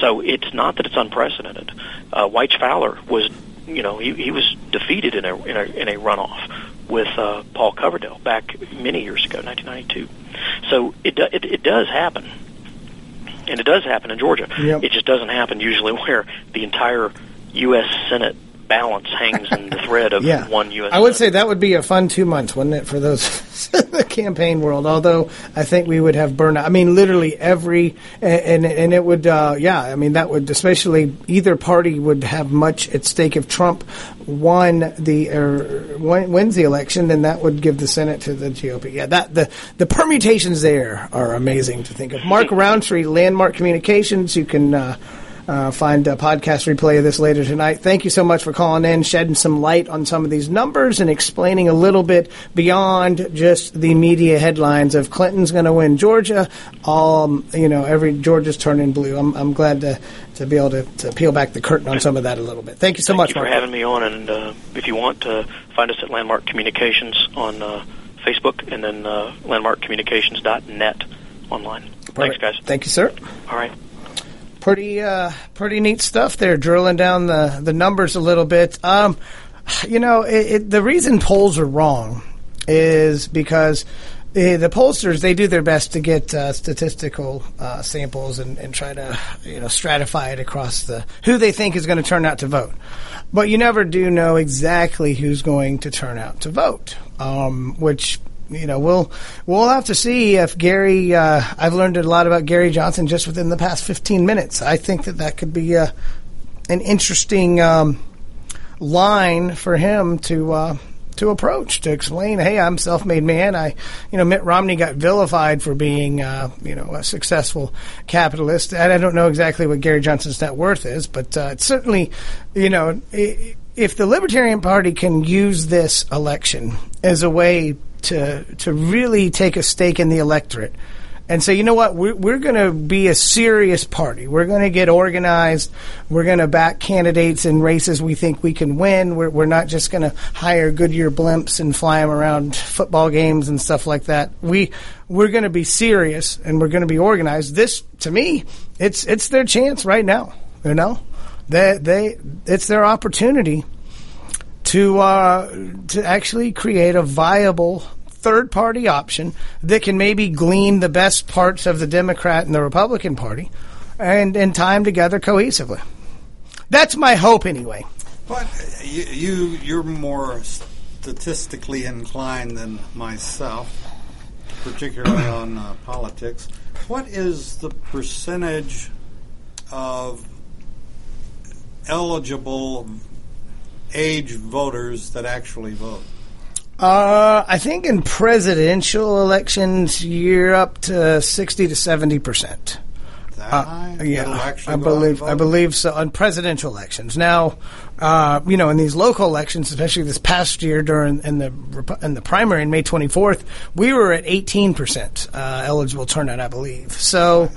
So it's not that it's unprecedented. Uh, Wyche Fowler was, you know, he, he was defeated in a, in a, in a runoff with uh, Paul Coverdell back many years ago, 1992. So it, do, it, it does happen. And it does happen in Georgia. Yep. It just doesn't happen usually where the entire U.S. Senate balance hangs in the thread of Yeah. one U.S. I would say that would be a fun two months, wouldn't it, for those in the campaign world? Although I think we would have burnout. I mean, literally every and and it would, uh, yeah. I mean, that would especially either party would have much at stake if Trump won the or wins the election, then that would give the Senate to the GOP. Yeah, that the the permutations there are amazing to think of. Mark Rountree, Landmark Communications. You can. Uh, uh, find a podcast replay of this later tonight. Thank you so much for calling in, shedding some light on some of these numbers, and explaining a little bit beyond just the media headlines of Clinton's going to win Georgia. Um, you know, every Georgia's turning blue. I'm, I'm glad to, to be able to, to peel back the curtain on some of that a little bit. Thank you so Thank much you for Mark. having me on. And uh, if you want to find us at Landmark Communications on uh, Facebook and then uh, landmarkcommunications.net online. Thanks, guys. Thank you, sir. All right. Pretty uh, pretty neat stuff there, drilling down the, the numbers a little bit. Um, you know, it, it, the reason polls are wrong is because eh, the pollsters they do their best to get uh, statistical uh, samples and, and try to you know stratify it across the who they think is going to turn out to vote. But you never do know exactly who's going to turn out to vote, um, which you know, we'll we'll have to see if Gary. Uh, I've learned a lot about Gary Johnson just within the past 15 minutes. I think that that could be uh, an interesting um, line for him to uh, to approach to explain. Hey, I'm self-made man. I, you know, Mitt Romney got vilified for being, uh, you know, a successful capitalist. And I don't know exactly what Gary Johnson's net worth is, but uh, it's certainly, you know. i if the Libertarian Party can use this election as a way to to really take a stake in the electorate and say, you know what, we're, we're going to be a serious party. We're going to get organized. We're going to back candidates in races we think we can win. We're, we're not just going to hire Goodyear blimps and fly them around football games and stuff like that. We we're going to be serious and we're going to be organized. This, to me, it's it's their chance right now. You know, they they it's their opportunity to uh, to actually create a viable third party option that can maybe glean the best parts of the Democrat and the Republican Party and, and tie them together cohesively. That's my hope, anyway. But you, you you're more statistically inclined than myself, particularly on uh, politics. What is the percentage of eligible age voters that actually vote? Uh, I think in presidential elections, you're up to sixty to seventy percent. Uh, yeah, I believe I believe so on presidential elections. Now, uh, you know, in these local elections, especially this past year during in the in the primary in May 24th, we were at 18 percent uh, eligible turnout, I believe. So,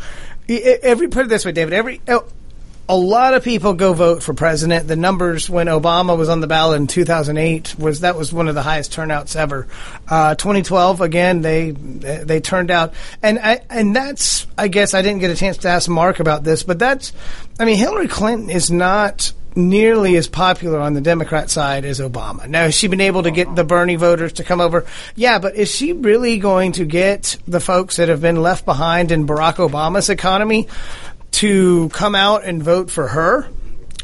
e- every put it this way, David, every a lot of people go vote for president. The numbers when Obama was on the ballot in 2008 was that was one of the highest turnouts ever. Uh, 2012 again they they turned out and I, and that's I guess I didn't get a chance to ask Mark about this, but that's I mean Hillary Clinton is not nearly as popular on the Democrat side as Obama. Now, has she been able to get the Bernie voters to come over? Yeah, but is she really going to get the folks that have been left behind in Barack Obama's economy to come out and vote for her?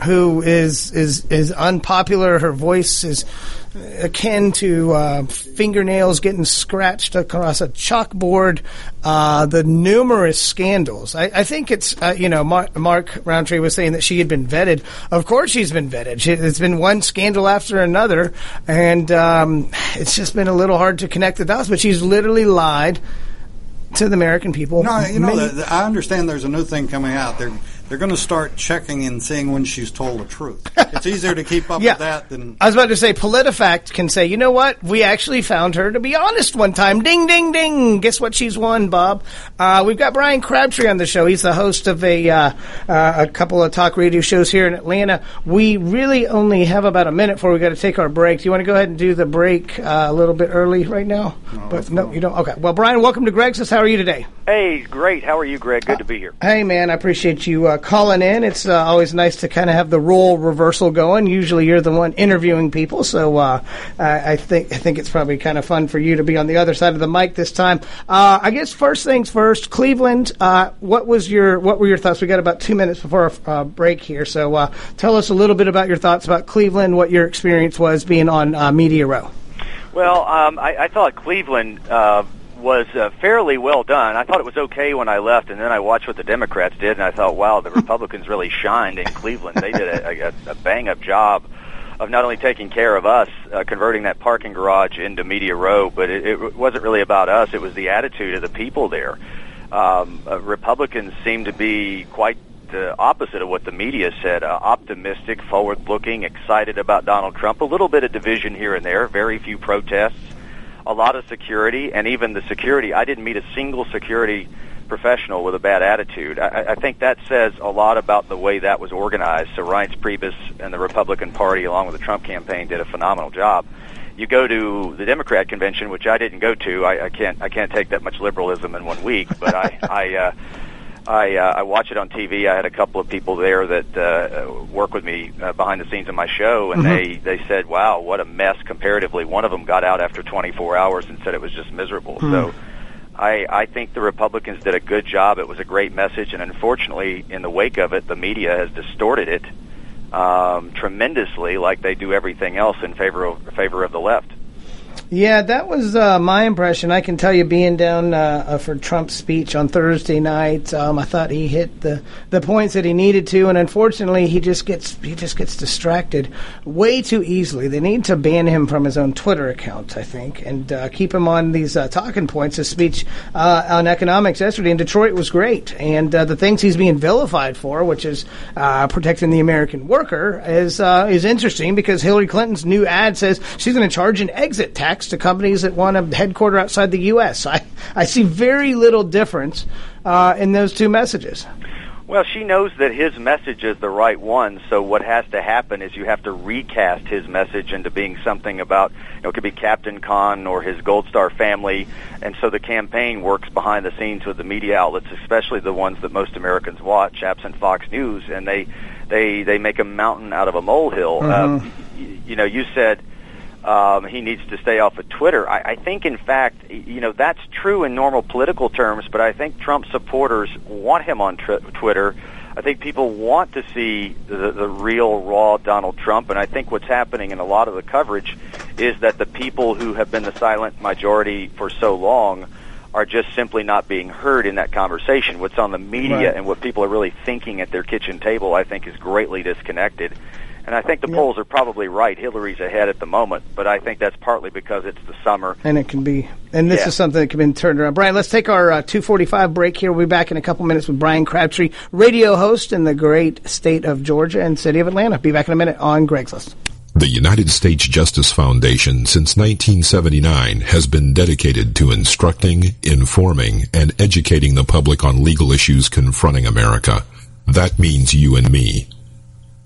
Who is is is unpopular? Her voice is akin to uh, fingernails getting scratched across a chalkboard. Uh, the numerous scandals. I, I think it's uh, you know Mark, Mark Rountree was saying that she had been vetted. Of course, she's been vetted. She, it's been one scandal after another, and um, it's just been a little hard to connect the dots. But she's literally lied to the American people. No, you know, the, the, I understand there's a new thing coming out. They're they're going to start checking and seeing when she's told the truth. it's easier to keep up Yeah. with that than I was about to say, PolitiFact can say, you know what? We actually found her to be honest one time. Ding, ding, ding. Guess what? She's won, Bob. Uh, we've got Brian Crabtree on the show. He's the host of a uh, uh, a couple of talk radio shows here in Atlanta. We really only have about a minute before we got to take our break. Do you want to go ahead and do the break uh, a little bit early right now? but no, you don't. Okay. Well, Brian, welcome to Greg's. How are you today? Hey, great. How are you, Greg? Good to be here. Hey, man, I appreciate you uh, calling in. It's uh, always nice to kind of have the role reversal going. Usually, you're the one interviewing people, so uh, I, I think I think it's probably kind of fun for you to be on the other side of the mic this time. Uh, I guess first things first, Cleveland. What was your what were your thoughts? We got about two minutes before our break here, so tell us a little bit about your thoughts about Cleveland. What your experience was being on Media Row. Well, um, I, I thought Cleveland uh, was uh, fairly well done. I thought it was okay when I left, and then I watched what the Democrats did, and I thought, wow, the Republicans really shined in Cleveland. They did a, a, a bang-up job of not only taking care of us, uh, converting that parking garage into Media Row, but it, it wasn't really about us. It was the attitude of the people there. Um, uh, Republicans seem to be quite the opposite of what the media said. Uh, optimistic, forward-looking, excited about Donald Trump. A little bit of division here and there. Very few protests. A lot of security, and even the security. I didn't meet a single security professional with a bad attitude. I, I think that says a lot about the way that was organized. So Reince Priebus and the Republican Party, along with the Trump campaign, did a phenomenal job. You go to the Democrat convention, which I didn't go to. I, I can't. I can't take that much liberalism in one week. But I, I, uh, I, uh, I watch it on TV. I had a couple of people there that uh, work with me uh, behind the scenes of my show, and Mhm. they they said, "Wow, what a mess!" Comparatively, one of them got out after 24 hours and said it was just miserable. Hmm. So. I, I think the Republicans did a good job. It was a great message, and unfortunately, in the wake of it, the media has distorted it um, tremendously, like they do everything else in favor of favor of the left. Yeah, that was uh, my impression. I can tell you, being down uh, uh, for Trump's speech on Thursday night, um, I thought he hit the, the points that he needed to, and unfortunately, he just gets he just gets distracted way too easily. They need to ban him from his own Twitter account, I think, and uh, keep him on these uh, talking points. His speech uh, on economics yesterday in Detroit was great, and the things he's being vilified for, which is protecting the American worker, is is interesting because Hillary Clinton's new ad says she's going to charge an exit tax to companies that want to headquarter outside the U.S. I, I see very little difference uh, in those two messages. Well, she knows that his message is the right one. So what has to happen is you have to recast his message into being something about, you know, it could be Captain Khan or his Gold Star family. And so the campaign works behind the scenes with the media outlets, especially the ones that most Americans watch, absent Fox News, and they they they make a mountain out of a molehill. Mhm. Uh, you, you know, you said um, he needs to stay off of Twitter. I, I think, in fact, you know that's true in normal political terms, but I think Trump supporters want him on tr- Twitter. I think people want to see the, the real, raw Donald Trump, and I think what's happening in a lot of the coverage is that the people who have been the silent majority for so long are just simply not being heard in that conversation. What's on the media Right. and what people are really thinking at their kitchen table, I think, is greatly disconnected. And I think the polls are probably right. Hillary's ahead at the moment, but I think that's partly because it's the summer. And it can be, and this Yeah. is something that can be turned around. Brian, let's take our uh, 245 break here. We'll be back in a couple minutes with Brian Crabtree, radio host in the great state of Georgia and city of Atlanta. Be back in a minute on Greg's List. The United States Justice Foundation since 1979 has been dedicated to instructing, informing, and educating the public on legal issues confronting America. That means you and me.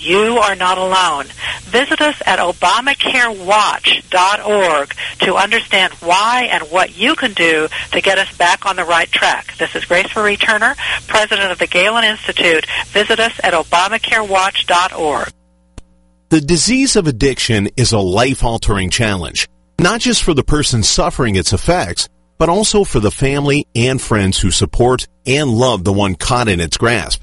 You are not alone. Visit us at ObamacareWatch.org to understand why and what you can do to get us back on the right track. This is Grace Marie Turner, President of the Galen Institute. Visit us at ObamacareWatch.org. The disease of addiction is a life-altering challenge, not just for the person suffering its effects, but also for the family and friends who support and love the one caught in its grasp.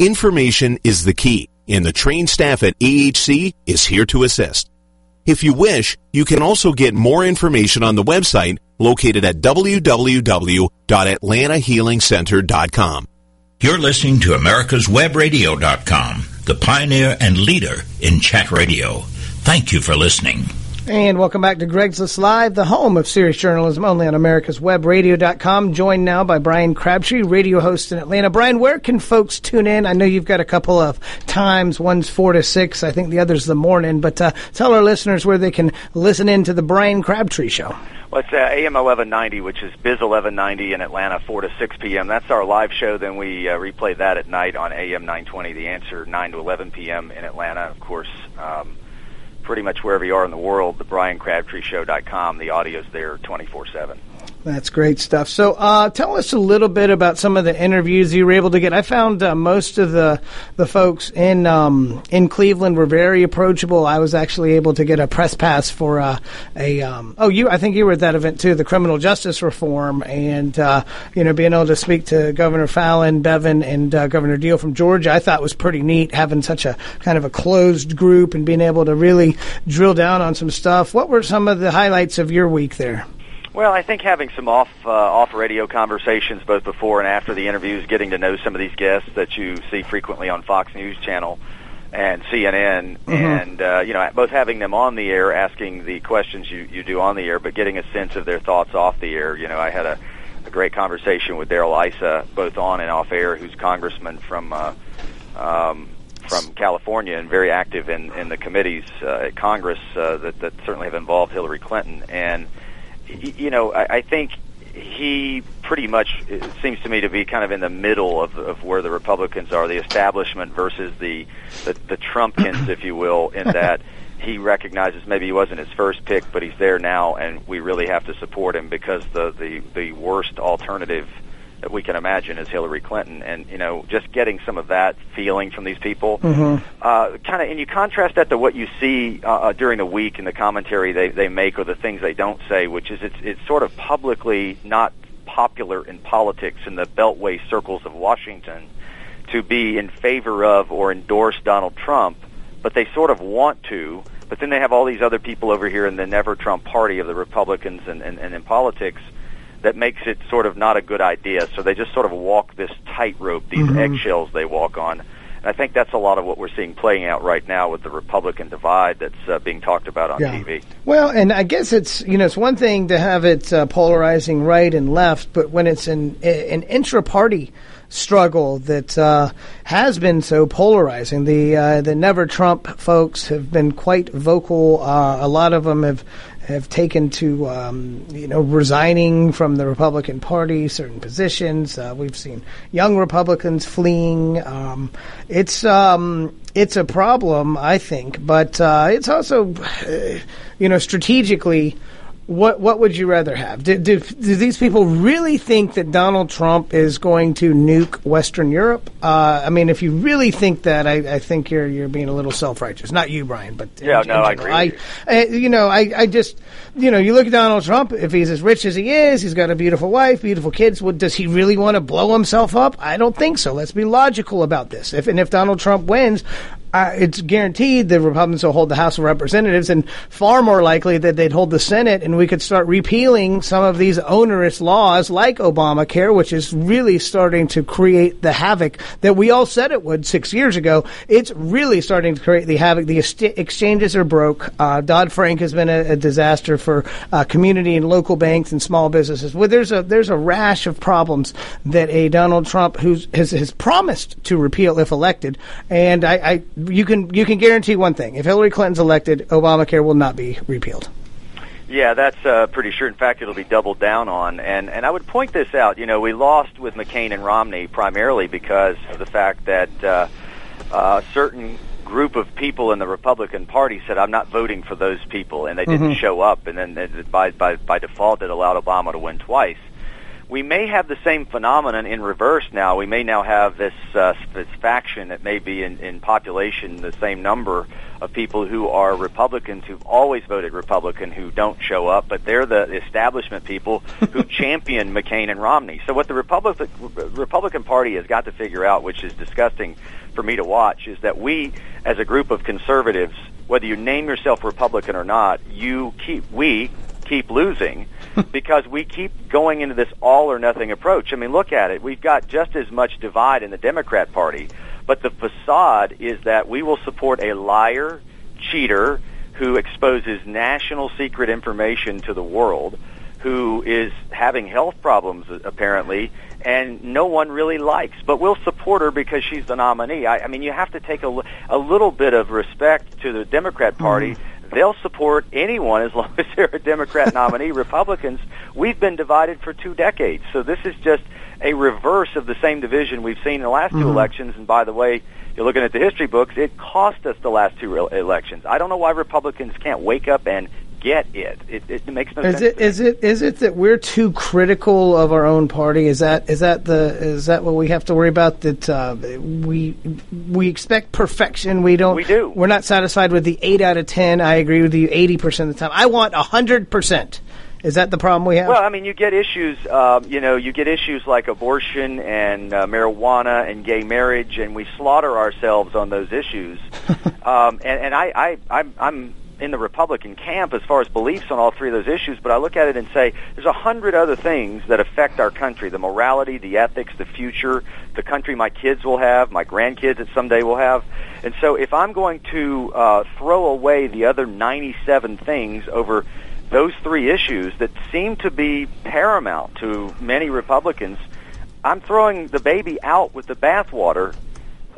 Information is the key, and the trained staff at AHC is here to assist. If you wish, you can also get more information on the website located at www.atlantahealingcenter.com. You're listening to America's americaswebradio.com, the pioneer and leader in chat radio. Thank you for listening. And welcome back to Greg's List Live, the home of serious journalism, only on americaswebradio.com. Joined now by Brian Crabtree, radio host in Atlanta. Brian, where can folks tune in? I know you've got a couple of times. One's 4 to 6. I think the other's the morning. But uh, tell our listeners where they can listen in to the Brian Crabtree Show. Well, it's uh, AM 1190, which is Biz 1190 in Atlanta, 4 to 6 p.m. That's our live show. Then we uh, replay that at night on AM 920, The Answer, 9 to 11 p.m. in Atlanta. Of course, um, pretty much wherever you are in the world, the BrianCrabtreeShow.com. The audio's there 24-7. That's great stuff. So, uh, tell us a little bit about some of the interviews you were able to get. I found uh, most of the the folks in um, in Cleveland were very approachable. I was actually able to get a press pass for uh, a um, oh you I think you were at that event too, the criminal justice reform, and uh, you know being able to speak to Governor Fallin, Bevin, and uh, Governor Deal from Georgia. I thought was pretty neat having such a kind of a closed group and being able to really drill down on some stuff. What were some of the highlights of your week there? Well, I think having some off uh, off radio conversations both before and after the interviews, getting to know some of these guests that you see frequently on Fox News Channel and CNN, Mhm. and uh, you know, both having them on the air, asking the questions you you do on the air, but getting a sense of their thoughts off the air. You know, I had a, a great conversation with Darrell Issa, both on and off air, who's congressman from uh, um, from California and very active in, in the committees uh, at Congress uh, that, that certainly have involved Hillary Clinton. And, you know, I, I think he pretty much it seems to me to be kind of in the middle of, of where the Republicans are, the establishment versus the, the, the Trumpkins, if you will, in that he recognizes maybe he wasn't his first pick, but he's there now, and we really have to support him because the, the, the worst alternative – that we can imagine is Hillary Clinton, and you know, just getting some of that feeling from these people, mm-hmm. uh, kind of, and you contrast that to what you see uh, uh, during the week in the commentary they they make or the things they don't say, which is it's it's sort of publicly not popular in politics in the beltway circles of Washington to be in favor of or endorse Donald Trump, but they sort of want to. But then they have all these other people over here in the never Trump party of the Republicans and, and, and in politics that makes it sort of not a good idea. So they just sort of walk this tightrope, these Mhm. eggshells they walk on. And I think that's a lot of what we're seeing playing out right now with the Republican divide that's uh, being talked about on Yeah. TV. Well, and I guess it's you know it's one thing to have it uh, polarizing right and left, but when it's an an intra-party struggle that uh, has been so polarizing, the uh, the Never Trump folks have been quite vocal. Uh, a lot of them have have taken to um, you know resigning from the Republican Party, certain positions. Uh, we've seen young Republicans fleeing. Um, it's um, it's a problem, I think, but uh, it's also uh, you know strategically. What what would you rather have? Do, do, do these people really think that Donald Trump is going to nuke Western Europe? Uh, I mean, if you really think that, I, I think you're you're being a little self righteous. Not you, Brian, but Yeah, in no, I general. agree I, you know, I, I just, you know, you look at Donald Trump. If he's as rich as he is, he's got a beautiful wife, beautiful kids. Well, does he really want to blow himself up? I don't think so. Let's be logical about this. If and if Donald Trump wins, uh, it's guaranteed the Republicans will hold the House of Representatives, and far more likely that they'd hold the Senate, and we could start repealing some of these onerous laws like Obamacare, which is really starting to create the havoc that we all said it would six years ago. It's really starting to create the havoc. The ex- exchanges are broke. Uh, Dodd Frank has been a, a disaster for uh, community and local banks and small businesses. Well, there's a there's a rash of problems that a Donald Trump who's has, has promised to repeal if elected, and I, I you can you can guarantee one thing: if Hillary Clinton's elected, Obamacare will not be repealed. Yeah, that's uh, pretty sure. In fact, it'll be doubled down on. And and I would point this out. You know, we lost with McCain and Romney primarily because of the fact that uh, a certain group of people in the Republican Party said, "I'm not voting for those people," and they didn't Mhm. show up. And then it, by by by default, it allowed Obama to win twice. We may have the same phenomenon in reverse now. We may now have this uh, this faction that may be in, in population the same number of people who are Republicans who've always voted Republican who don't show up, but they're the establishment people who champion McCain and Romney. So what the Republican Republican Party has got to figure out, which is disgusting for me to watch, is that we, as a group of conservatives, whether you name yourself Republican or not, you keep we keep losing because we keep going into this all or nothing approach. I mean, look at it. We've got just as much divide in the Democrat Party, but the facade is that we will support a liar, cheater who exposes national secret information to the world, who is having health problems apparently, and no one really likes. But we'll support her because she's the nominee. I, I mean, you have to take a, a little bit of respect to the Democrat Party. Mm-hmm. They'll support anyone as long as they're a Democrat nominee. Republicans, we've been divided for two decades. So this is just a reverse of the same division we've seen in the last two Mhm. elections. And by the way, you're looking at the history books, it cost us the last two re- elections. I don't know why Republicans can't wake up and get it. It, it makes no sense. Is sense. it is it is it that we're too critical of our own party? Is that is that the is that what we have to worry about? That uh, we we expect perfection. We don't. We do. We're not satisfied with the eight out of ten. I agree with you. Eighty percent of the time, I want hundred percent. Is that the problem we have? Well, I mean, you get issues. Um, you know, you get issues like abortion and uh, marijuana and gay marriage, and we slaughter ourselves on those issues. um, and and I, I, I'm, I'm in the Republican camp as far as beliefs on all three of those issues, but I look at it and say there's a hundred other things that affect our country: the morality, the ethics, the future, the country my kids will have, my grandkids that someday will have. And so, if I'm going to uh, throw away the other 97 things over those three issues that seem to be paramount to many Republicans, I'm throwing the baby out with the bathwater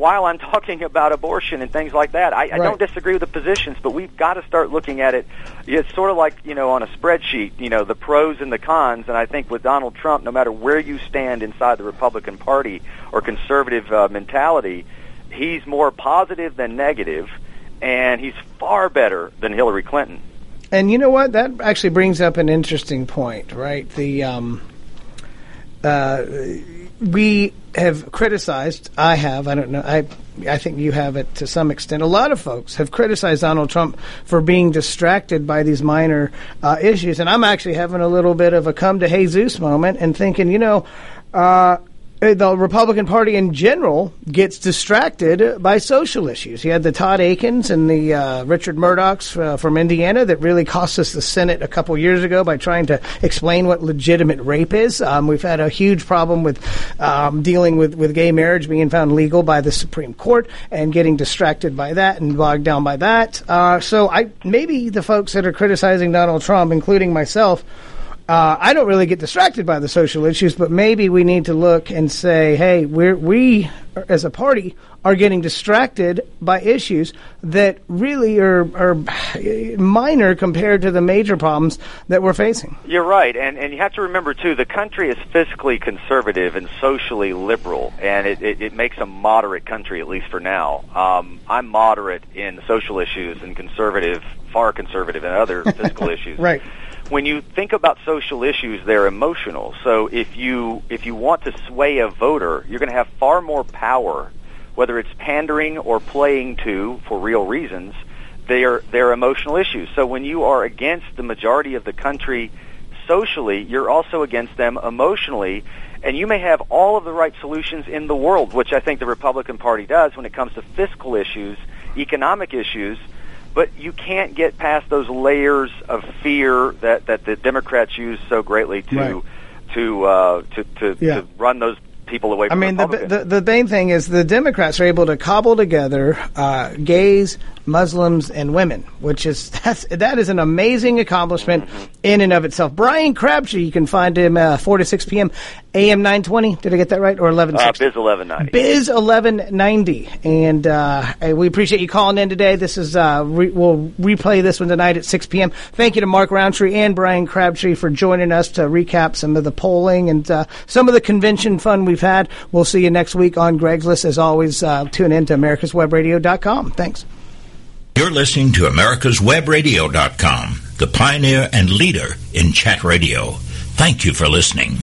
while I'm talking about abortion and things like that. I, I don't disagree with the positions, but we've got to start looking at it. It's sort of like you know on a spreadsheet, you know the pros and the cons. And I think with Donald Trump, no matter where you stand inside the Republican Party or conservative uh, mentality, he's more positive than negative, and he's far better than Hillary Clinton. And you know what? That actually brings up an interesting point, right? The um, uh, we have criticized. I have. I don't know. I I think you have it to some extent. A lot of folks have criticized Donald Trump for being distracted by these minor uh, issues, and I'm actually having a little bit of a come to Jesus moment and thinking, you know. Uh, the Republican Party in general gets distracted by social issues. You had the Todd Akins and the uh, Richard Mourdocks uh, from Indiana that really cost us the Senate a couple years ago by trying to explain what legitimate rape is. Um, we've had a huge problem with um, dealing with, with gay marriage being found legal by the Supreme Court and getting distracted by that and bogged down by that. Uh, so I maybe the folks that are criticizing Donald Trump, including myself, uh, I don't really get distracted by the social issues, but maybe we need to look and say, hey, we're, we as a party are getting distracted by issues that really are, are minor compared to the major problems that we're facing. You're right, and and you have to remember too, the country is fiscally conservative and socially liberal, and it, it, it makes a moderate country at least for now. Um, I'm moderate in social issues and conservative, far conservative in other fiscal issues. Right. When you think about social issues, they're emotional. So if you if you want to sway a voter, you're going to have far more power, whether it's pandering or playing to for real reasons. They are they're emotional issues. So when you are against the majority of the country socially, you're also against them emotionally. And you may have all of the right solutions in the world, which I think the Republican Party does when it comes to fiscal issues, economic issues, but you can't get past those layers of fear that, that the Democrats use so greatly to Right. to, uh, to to Yeah. to run those people away I mean, the, the the main thing is the Democrats are able to cobble together uh, gays, Muslims, and women, which is that's that is an amazing accomplishment Mm-hmm. in and of itself. Brian Crabtree, you can find him uh, four to six p.m. AM nine twenty. Did I get that right? Or eleven uh. Biz eleven ninety. Biz eleven ninety, and uh, we appreciate you calling in today. This is uh, re- we'll replay this one tonight at six p.m. Thank you to Mark Rountree and Brian Crabtree for joining us to recap some of the polling and uh, some of the convention fun we've had. We'll see you next week on Greg's List. As always, uh, tune in to AmericasWebRadio.com. Thanks. You're listening to AmericasWebRadio.com, the pioneer and leader in chat radio. Thank you for listening.